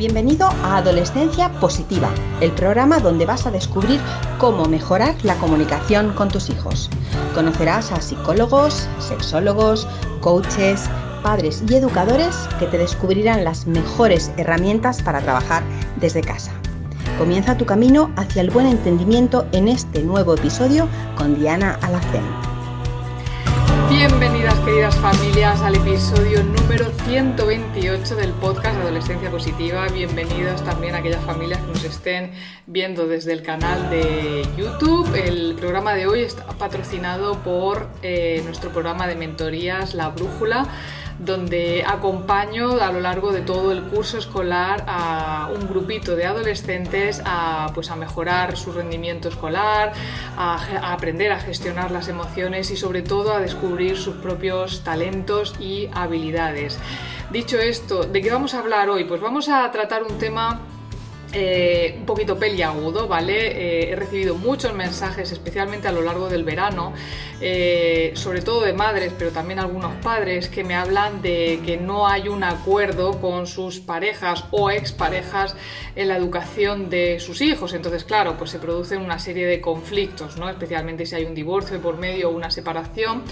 Bienvenido a Adolescencia Positiva, el programa donde vas a descubrir cómo mejorar la comunicación con tus hijos. Conocerás a psicólogos, sexólogos, coaches, padres y educadores que te descubrirán las mejores herramientas para trabajar desde casa. Comienza tu camino hacia el buen entendimiento en este nuevo episodio con Diana Alacén. Bienvenidas queridas familias al episodio número 128 del podcast Adolescencia Positiva. Bienvenidos también a aquellas familias que nos estén viendo desde el canal de YouTube. El programa de hoy está patrocinado por eh, nuestro programa de mentorías La Brújula donde acompaño a lo largo de todo el curso escolar a un grupito de adolescentes a, pues, a mejorar su rendimiento escolar, a, a aprender a gestionar las emociones y sobre todo a descubrir sus propios talentos y habilidades. Dicho esto, ¿de qué vamos a hablar hoy? Pues vamos a tratar un tema eh, un poquito peliagudo, ¿vale? Eh, he recibido muchos mensajes, especialmente a lo largo del verano, eh, sobre todo de madres, pero también algunos padres, que me hablan de que no hay un acuerdo con sus parejas o exparejas en la educación de sus hijos. Entonces, claro, pues se producen una serie de conflictos, ¿no? Especialmente si hay un divorcio por medio o una separación.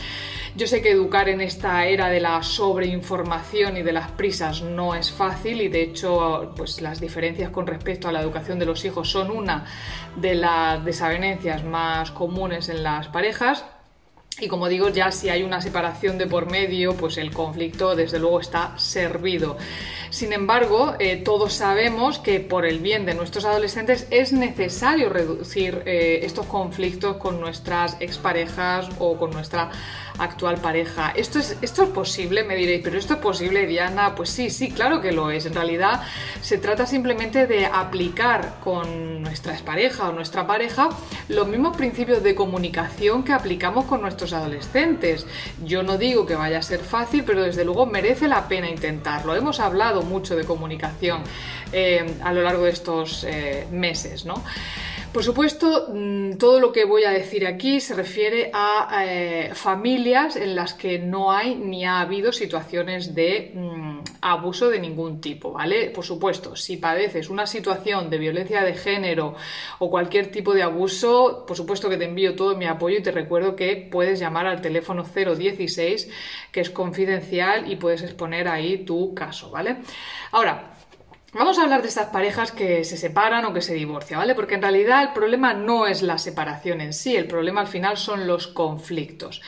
Yo sé que educar en esta era de la sobreinformación y de las prisas no es fácil y de hecho pues las diferencias con respecto a la educación de los hijos son una de las desavenencias más comunes en las parejas. Y como digo, ya si hay una separación de por medio, pues el conflicto desde luego está servido. Sin embargo, eh, todos sabemos que por el bien de nuestros adolescentes es necesario reducir eh, estos conflictos con nuestras exparejas o con nuestra actual pareja. ¿Esto es, ¿Esto es posible? Me diréis, pero esto es posible, Diana. Pues sí, sí, claro que lo es. En realidad se trata simplemente de aplicar con nuestra expareja o nuestra pareja los mismos principios de comunicación que aplicamos con nuestros adolescentes. Yo no digo que vaya a ser fácil, pero desde luego merece la pena intentarlo. Hemos hablado mucho de comunicación eh, a lo largo de estos eh, meses, ¿no? Por supuesto, mm, todo lo que voy a decir aquí se refiere a eh, familias en las que no hay ni ha habido situaciones de mm, abuso de ningún tipo, ¿vale? Por supuesto, si padeces una situación de violencia de género o cualquier tipo de abuso, por supuesto que te envío todo mi apoyo y te recuerdo que puedes llamar al teléfono 016, que es confidencial y puedes exponer ahí tu caso, ¿vale? Ahora, Vamos a hablar de estas parejas que se separan o que se divorcian, ¿vale? Porque en realidad el problema no es la separación en sí, el problema al final son los conflictos.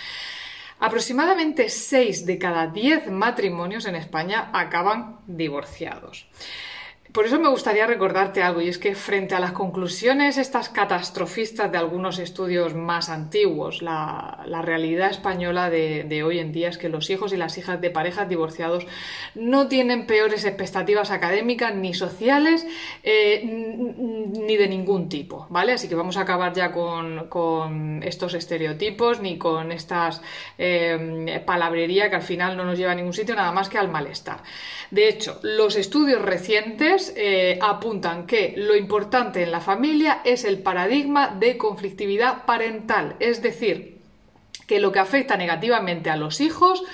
Aproximadamente 6 de cada 10 matrimonios en España acaban divorciados. Por eso me gustaría recordarte algo, y es que frente a las conclusiones estas catastrofistas de algunos estudios más antiguos, la, realidad española de, hoy en día es que los hijos y las hijas de parejas divorciados no tienen peores expectativas académicas ni sociales eh, ni de ningún tipo, ¿vale? Así que vamos a acabar ya con, estos estereotipos ni con estas eh, palabrería que al final no nos lleva a ningún sitio, nada más que al malestar. De hecho, los estudios recientes eh, apuntan que lo importante en la familia es el paradigma de conflictividad parental, es decir, que lo que afecta negativamente a los hijos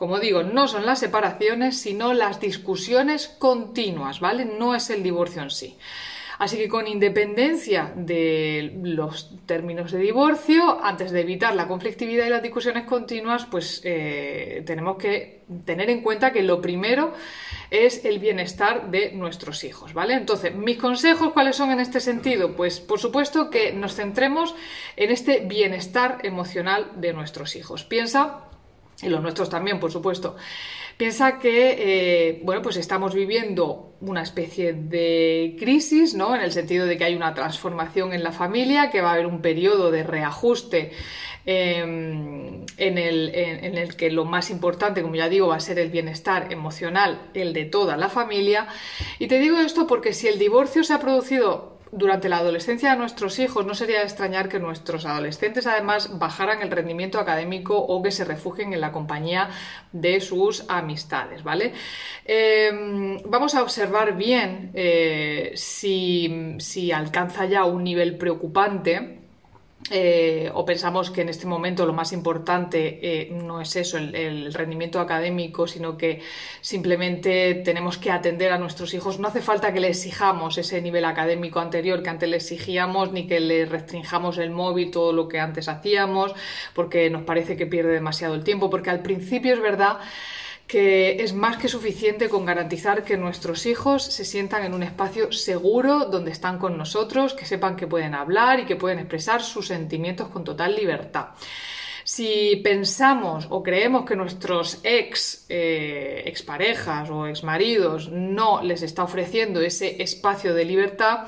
como digo, no son las separaciones, sino las discusiones continuas, ¿vale? No es el divorcio en sí. Así que con independencia de los términos de divorcio, antes de evitar la conflictividad y las discusiones continuas, pues eh, tenemos que tener en cuenta que lo primero es el bienestar de nuestros hijos, ¿vale? Entonces, mis consejos, ¿cuáles son en este sentido? Pues por supuesto que nos centremos en este bienestar emocional de nuestros hijos. Piensa, y los nuestros también, por supuesto, Piensa que, eh, bueno, pues estamos viviendo una especie de crisis, ¿no? En el sentido de que hay una transformación en la familia, que va a haber un periodo de reajuste em, en, el, en, el, que lo más importante, como ya digo, va a ser el bienestar emocional, el de toda la familia. Y te digo esto porque si el divorcio se ha producido durante la adolescencia de nuestros hijos no sería extrañar que nuestros adolescentes además bajaran el rendimiento académico o que se refugien en la compañía de sus amistades, ¿vale? Em, vamos a observar bien eh, si, si alcanza ya un nivel preocupante eh, o pensamos que en este momento lo más importante eh, no es eso, el, rendimiento académico, sino que simplemente tenemos que atender a nuestros hijos. No hace falta que le exijamos ese nivel académico anterior que antes le exigíamos, ni que le restringamos el móvil, todo lo que antes hacíamos, porque nos parece que pierde demasiado el tiempo, porque al principio es verdad que es más que suficiente con garantizar que nuestros hijos se sientan en un espacio seguro donde están con nosotros, que sepan que pueden hablar y que pueden expresar sus sentimientos con total libertad. Si pensamos o creemos que nuestros ex eh, exparejas o exmaridos no les está ofreciendo ese espacio de libertad,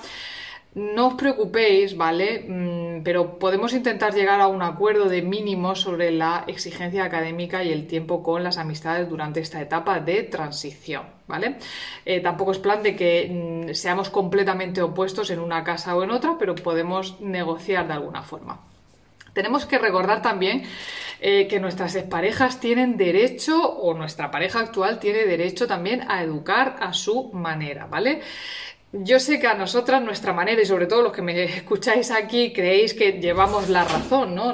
no os preocupéis, ¿vale? Mm, pero podemos intentar llegar a un acuerdo de mínimo sobre la exigencia académica y el tiempo con las amistades durante esta etapa de transición, ¿vale? Eh, tampoco es plan de que mm, seamos completamente opuestos en una casa o en otra, pero podemos negociar de alguna forma. Tenemos que recordar también eh, que nuestras parejas tienen derecho, o nuestra pareja actual tiene derecho también a educar a su manera, ¿vale? Yo sé que a nosotras, nuestra manera, y sobre todo los que me escucháis aquí, creéis que llevamos la razón, ¿no?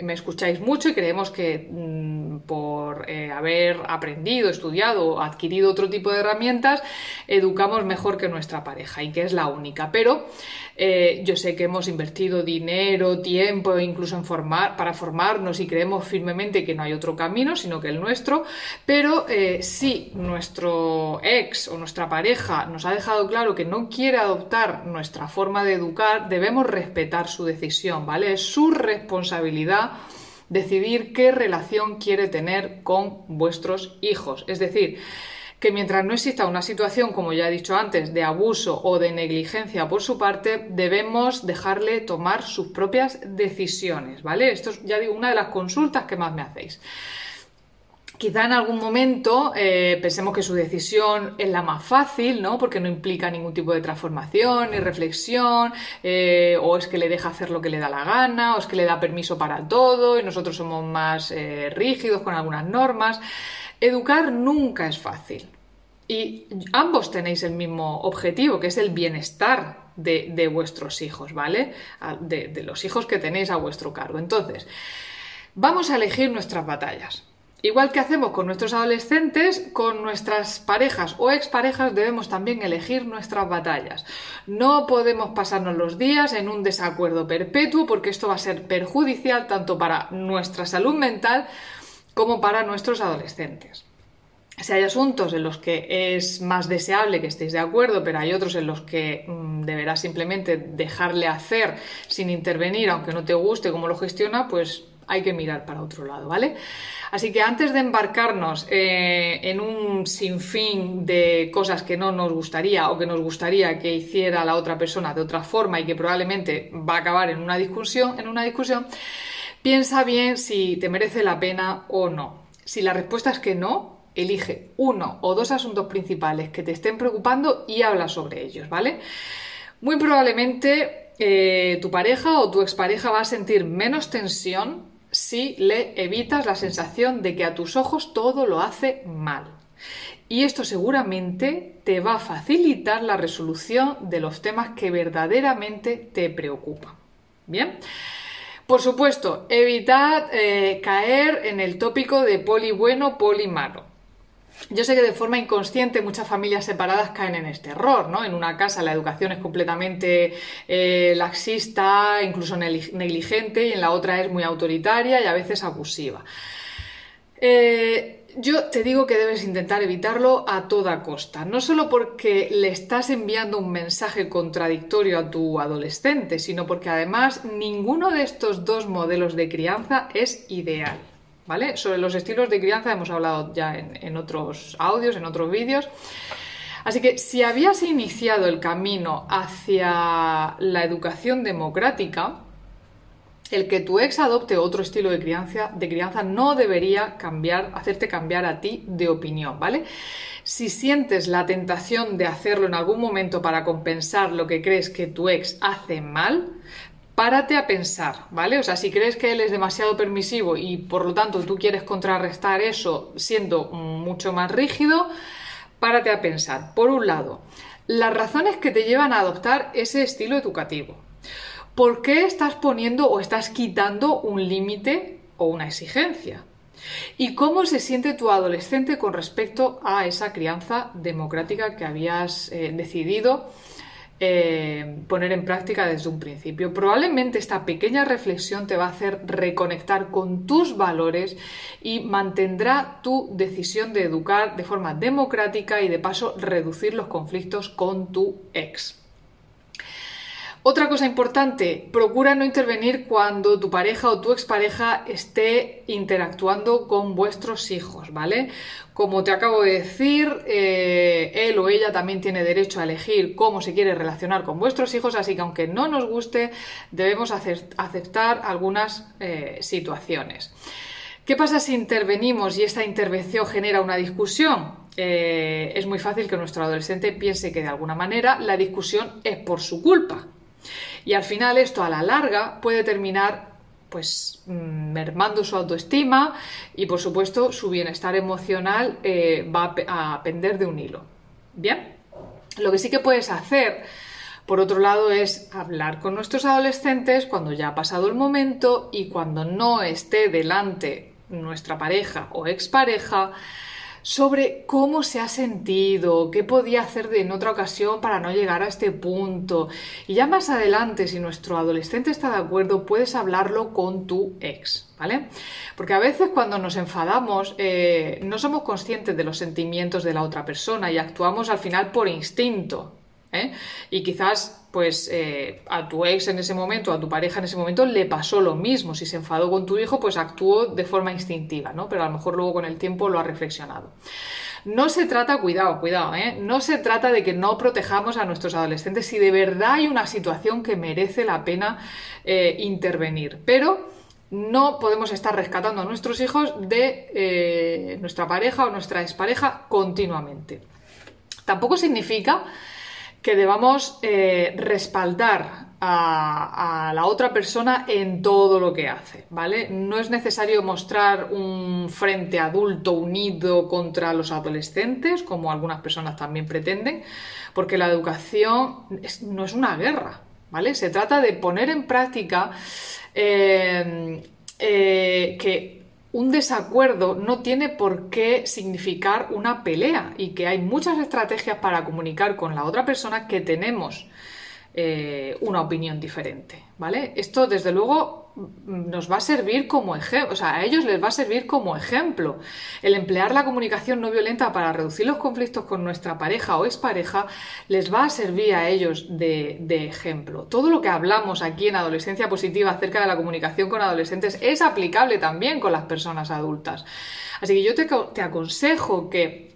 me escucháis mucho y creemos que mm, por eh, haber aprendido, estudiado, adquirido otro tipo de herramientas, educamos mejor que nuestra pareja y que es la única. Pero eh, yo sé que hemos invertido dinero, tiempo, incluso en formar, para formarnos y creemos firmemente que no hay otro camino sino que el nuestro, pero eh, si nuestro ex o nuestra pareja nos ha dejado claro que no quiere adoptar nuestra forma de educar, debemos respetar su decisión, ¿vale? Es su responsabilidad decidir qué relación quiere tener con vuestros hijos. Es decir, que mientras no exista una situación, como ya he dicho antes, de abuso o de negligencia por su parte, debemos dejarle tomar sus propias decisiones, ¿vale? Esto es, ya digo, una de las consultas que más me hacéis. Quizá en algún momento eh, pensemos que su decisión es la más fácil, ¿no? Porque no implica ningún tipo de transformación ni reflexión, eh, o es que le deja hacer lo que le da la gana, o es que le da permiso para todo y nosotros somos más eh, rígidos con algunas normas. Educar nunca es fácil y ambos tenéis el mismo objetivo, que es el bienestar de, vuestros hijos, ¿vale? De, de los hijos que tenéis a vuestro cargo. Entonces, vamos a elegir nuestras batallas. Igual que hacemos con nuestros adolescentes, con nuestras parejas o exparejas debemos también elegir nuestras batallas. No podemos pasarnos los días en un desacuerdo perpetuo porque esto va a ser perjudicial tanto para nuestra salud mental como para nuestros adolescentes. Si hay asuntos en los que es más deseable que estéis de acuerdo, pero hay otros en los que mm, deberás simplemente dejarle hacer sin intervenir, aunque no te guste cómo lo gestiona, pues hay que mirar para otro lado, ¿vale? Así que antes de embarcarnos eh, en un sinfín de cosas que no nos gustaría o que nos gustaría que hiciera la otra persona de otra forma y que probablemente va a acabar en una discusión, en una discusión, Piensa bien si te merece la pena o no. Si la respuesta es que no, elige uno o dos asuntos principales que te estén preocupando y habla sobre ellos, ¿vale? Muy probablemente eh, tu pareja o tu expareja va a sentir menos tensión si le evitas la sensación de que a tus ojos todo lo hace mal. Y esto seguramente te va a facilitar la resolución de los temas que verdaderamente te preocupan. Bien. Por supuesto, evitad eh, caer en el tópico de poli bueno, poli malo. Yo sé que de forma inconsciente muchas familias separadas caen en este error, ¿no? En una casa la educación es completamente eh, laxista, incluso negligente, y en la otra es muy autoritaria y a veces abusiva. Eh, yo te digo que debes intentar evitarlo a toda costa, no solo porque le estás enviando un mensaje contradictorio a tu adolescente, sino porque además ninguno de estos dos modelos de crianza es ideal. ¿Vale? Sobre los estilos de crianza hemos hablado ya en, otros audios, en otros vídeos. Así que si habías iniciado el camino hacia la educación democrática, el que tu ex adopte otro estilo de crianza, de crianza no debería cambiar, hacerte cambiar a ti de opinión, ¿vale? Si sientes la tentación de hacerlo en algún momento para compensar lo que crees que tu ex hace mal, párate a pensar, ¿vale? O sea, si crees que él es demasiado permisivo y por lo tanto tú quieres contrarrestar eso siendo mucho más rígido, párate a pensar. Por un lado, las razones que te llevan a adoptar ese estilo educativo. ¿por qué estás poniendo o estás quitando un límite o una exigencia? ¿Y cómo se siente tu adolescente con respecto a esa crianza democrática que habías eh, decidido eh, poner en práctica desde un principio? Probablemente esta pequeña reflexión te va a hacer reconectar con tus valores y mantendrá tu decisión de educar de forma democrática y de paso reducir los conflictos con tu ex. Otra cosa importante, procura no intervenir cuando tu pareja o tu expareja esté interactuando con vuestros hijos, ¿vale? Como te acabo de decir, eh, él o ella también tiene derecho a elegir cómo se quiere relacionar con vuestros hijos, así que aunque no nos guste, debemos aceptar algunas eh, situaciones. ¿Qué pasa si intervenimos y esta intervención genera una discusión? Eh, es muy fácil que nuestro adolescente piense que de alguna manera la discusión es por su culpa, y al final esto a la larga puede terminar pues mm, mermando su autoestima y por supuesto su bienestar emocional eh, va a pender de un hilo. Bien, lo que sí que puedes hacer por otro lado, es hablar con nuestros adolescentes cuando ya ha pasado el momento y cuando no esté delante nuestra pareja o expareja, sobre cómo se ha sentido, qué podía hacer en otra ocasión para no llegar a este punto. Y ya más adelante, si nuestro adolescente está de acuerdo, puedes hablarlo con tu ex, ¿vale? Porque a veces cuando nos enfadamos eh, no somos conscientes de los sentimientos de la otra persona y actuamos al final por instinto. ¿Eh? Y quizás pues eh, a tu ex en ese momento, a tu pareja en ese momento le pasó lo mismo. Si se enfadó con tu hijo, pues actuó de forma instintiva, ¿no? Pero a lo mejor luego con el tiempo lo ha reflexionado. No se trata, cuidado, cuidado, ¿eh? no se trata de que no protejamos a nuestros adolescentes si de verdad hay una situación que merece la pena intervenir. Pero no podemos estar rescatando a nuestros hijos de nuestra pareja o nuestra expareja continuamente. Tampoco significa que debamos eh, respaldar a, la otra persona en todo lo que hace, ¿vale? No es necesario mostrar un frente adulto unido contra los adolescentes, como algunas personas también pretenden, porque la educación no es una guerra, ¿vale? Se trata de poner en práctica eh, eh, que un desacuerdo no tiene por qué significar una pelea y que hay muchas estrategias para comunicar con la otra persona que tenemos eh, una opinión diferente, ¿vale? Esto desde luego nos va a servir como ejemplo, o sea, a ellos les va a servir como ejemplo. El emplear la comunicación no violenta para reducir los conflictos con nuestra pareja o expareja les va a servir a ellos de, de ejemplo. Todo lo que hablamos aquí en Adolescencia Positiva acerca de la comunicación con adolescentes es aplicable también con las personas adultas. Así que yo te, te aconsejo que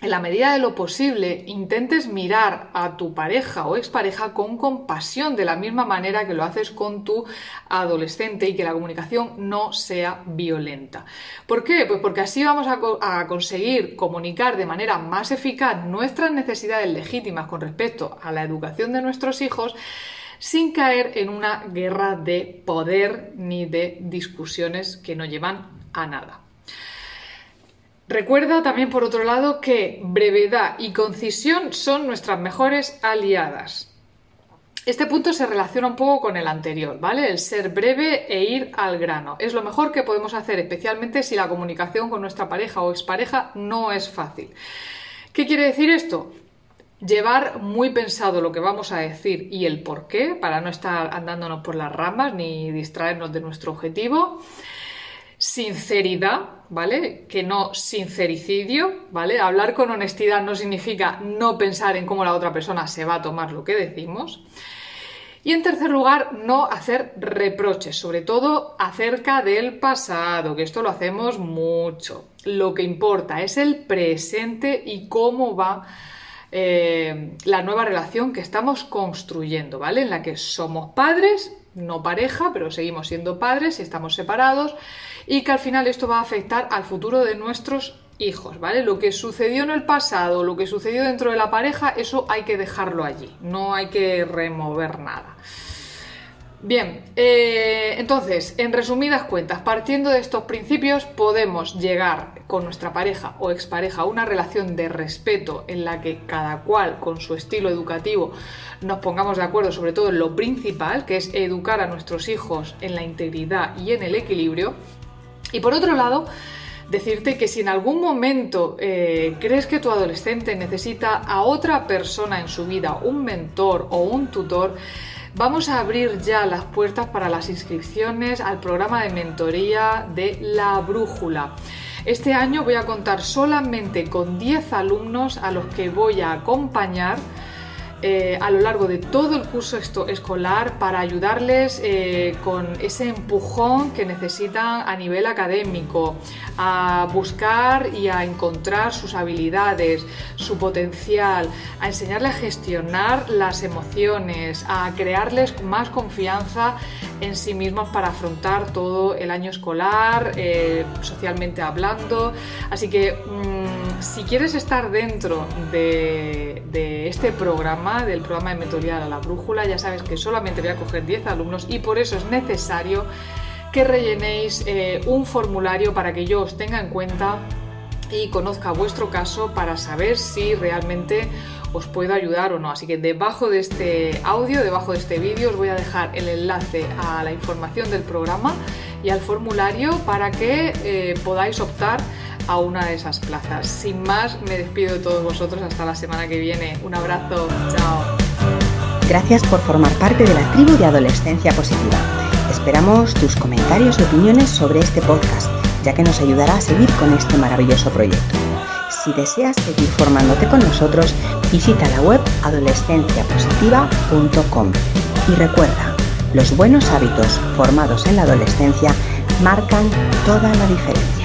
en la medida de lo posible, intentes mirar a tu pareja o expareja con compasión, de la misma manera que lo haces con tu adolescente y que la comunicación no sea violenta. ¿Por qué? Pues porque así vamos a, conseguir comunicar de manera más eficaz nuestras necesidades legítimas con respecto a la educación de nuestros hijos sin caer en una guerra de poder ni de discusiones que no llevan a nada. Recuerda también, por otro lado, que brevedad y concisión son nuestras mejores aliadas. Este punto se relaciona un poco con el anterior, ¿vale? El ser breve e ir al grano. Es lo mejor que podemos hacer, especialmente si la comunicación con nuestra pareja o expareja no es fácil. ¿Qué quiere decir esto? Llevar muy pensado lo que vamos a decir y el por qué, para no estar andándonos por las ramas ni distraernos de nuestro objetivo sinceridad, ¿vale? Que no sincericidio, ¿vale? Hablar con honestidad no significa no pensar en cómo la otra persona se va a tomar lo que decimos. Y en tercer lugar, no hacer reproches, sobre todo acerca del pasado, que esto lo hacemos mucho. Lo que importa es el presente y cómo va eh, la nueva relación que estamos construyendo, ¿vale? En la que somos padres, no pareja, pero seguimos siendo padres y estamos separados y que al final esto va a afectar al futuro de nuestros hijos, ¿vale? Lo que sucedió en el pasado, lo que sucedió dentro de la pareja, eso hay que dejarlo allí, no hay que remover nada. Bien, eh, entonces, en resumidas cuentas, partiendo de estos principios, podemos llegar con nuestra pareja o expareja a una relación de respeto en la que cada cual, con su estilo educativo, nos pongamos de acuerdo sobre todo en lo principal, que es educar a nuestros hijos en la integridad y en el equilibrio. Y por otro lado, decirte que si en algún momento eh, crees que tu adolescente necesita a otra persona en su vida, un mentor o un tutor, Vamos a abrir ya las puertas para las inscripciones al programa de mentoría de La Brújula. Este año voy a contar solamente con 10 alumnos a los que voy a acompañar eh, a lo largo de todo el curso escolar para ayudarles eh, con ese empujón que necesitan a nivel académico, a buscar y a encontrar sus habilidades, su potencial, a enseñarles a gestionar las emociones, a crearles más confianza en sí mismos para afrontar todo el año escolar, eh, socialmente hablando. Así que mm, si quieres estar dentro de, este del programa de mentoría a la brújula, ya sabes que solamente voy a coger 10 alumnos y por eso es necesario que rellenéis eh, un formulario para que yo os tenga en cuenta y conozca vuestro caso para saber si realmente os puedo ayudar o no. Así que debajo de este audio, debajo de este vídeo, os voy a dejar el enlace a la información del programa y al formulario para que eh, podáis optar a una de esas plazas. Sin más, me despido de todos vosotros hasta la semana que viene. Un abrazo, chao. Gracias por formar parte de la tribu de Adolescencia Positiva. Esperamos tus comentarios y opiniones sobre este podcast, ya que nos ayudará a seguir con este maravilloso proyecto. Si deseas seguir formándote con nosotros, visita la web adolescenciapositiva.com y recuerda, los buenos hábitos formados en la adolescencia marcan toda la diferencia.